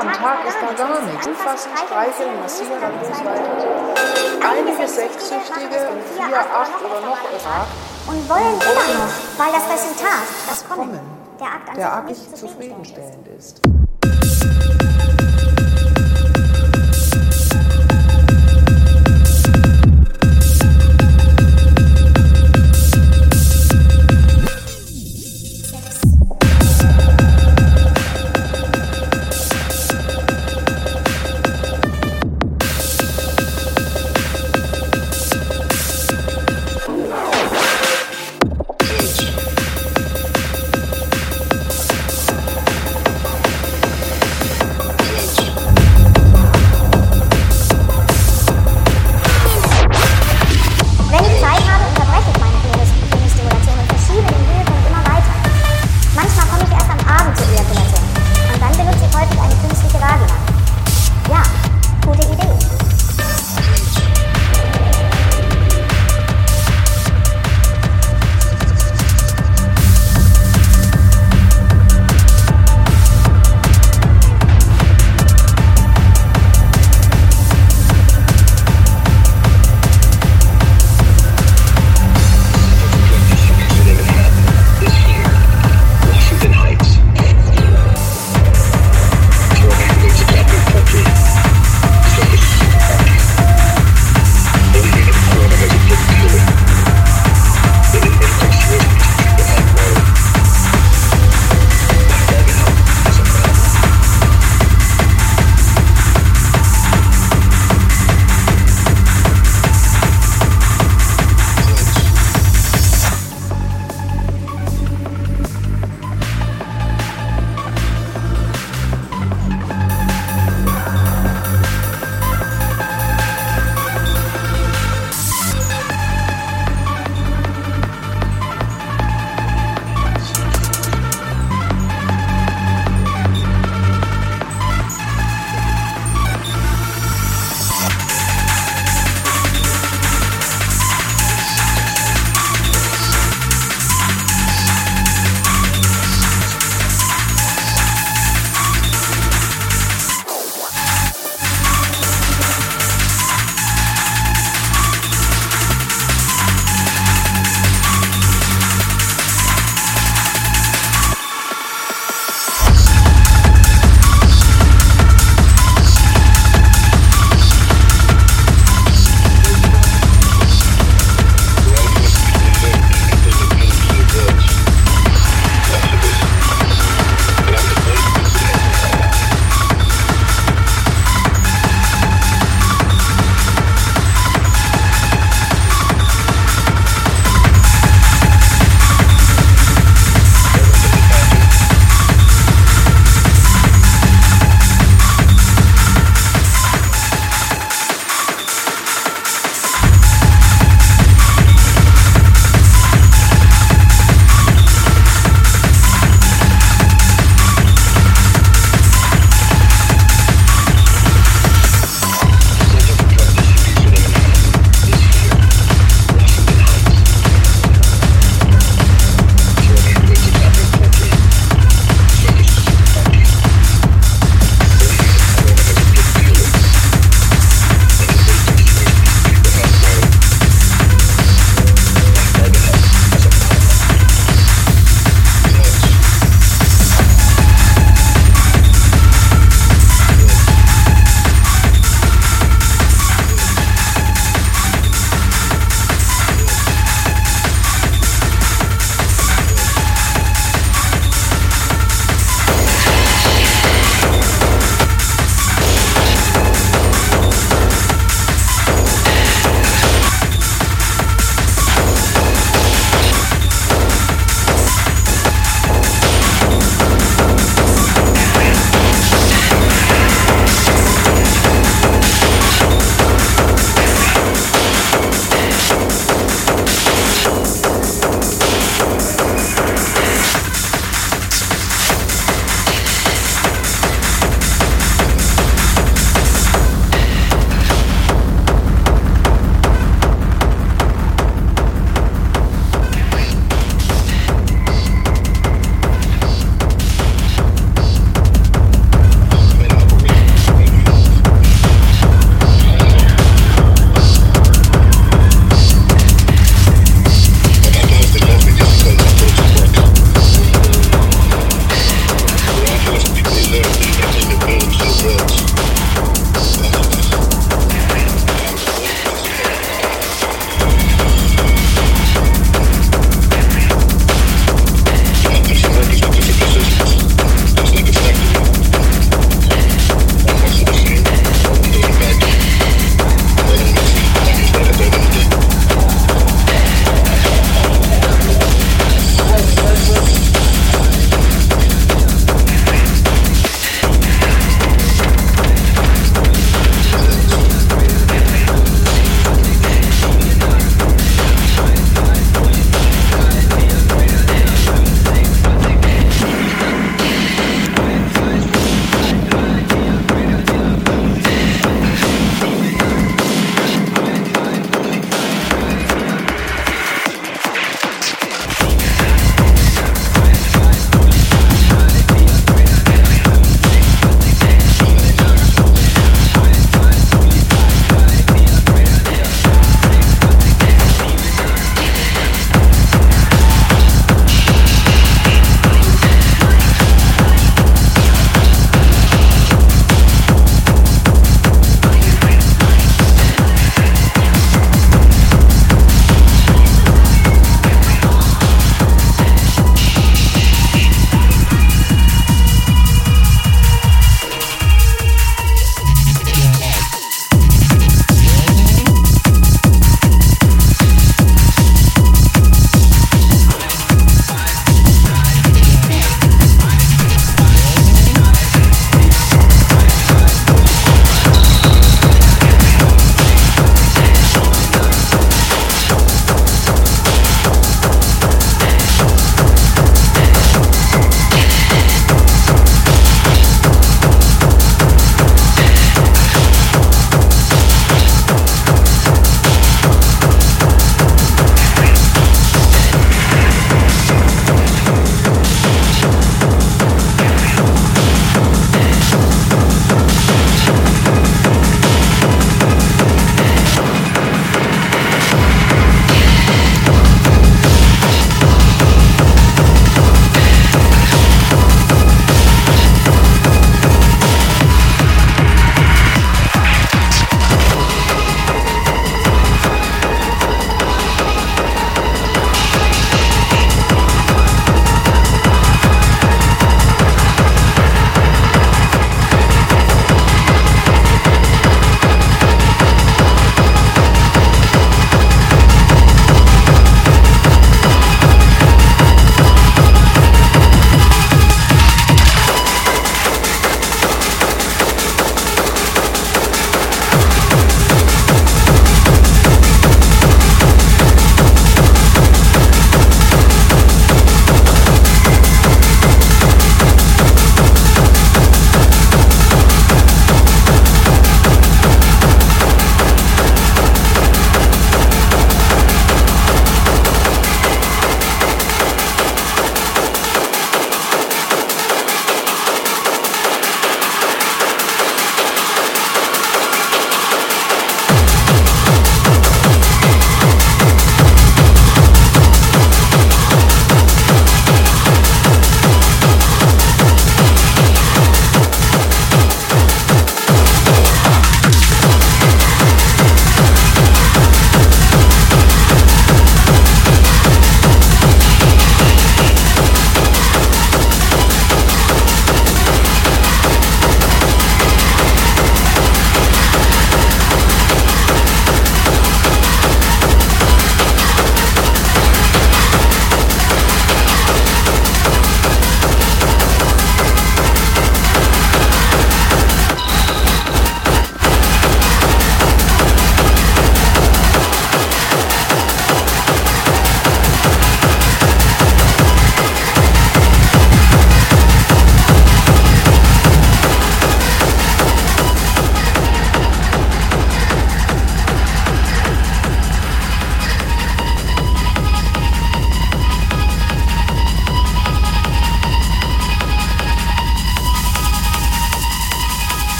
am Tag ist da gar nichts. Anfassen, streicheln, massieren, und so weiter. Einige Sexsüchtige, vier, acht oder noch Irak, Und wollen immer noch, weil das Resultat, das Kommen, der Akt an der sich Akt nicht zufriedenstellend ist. zufriedenstellend ist.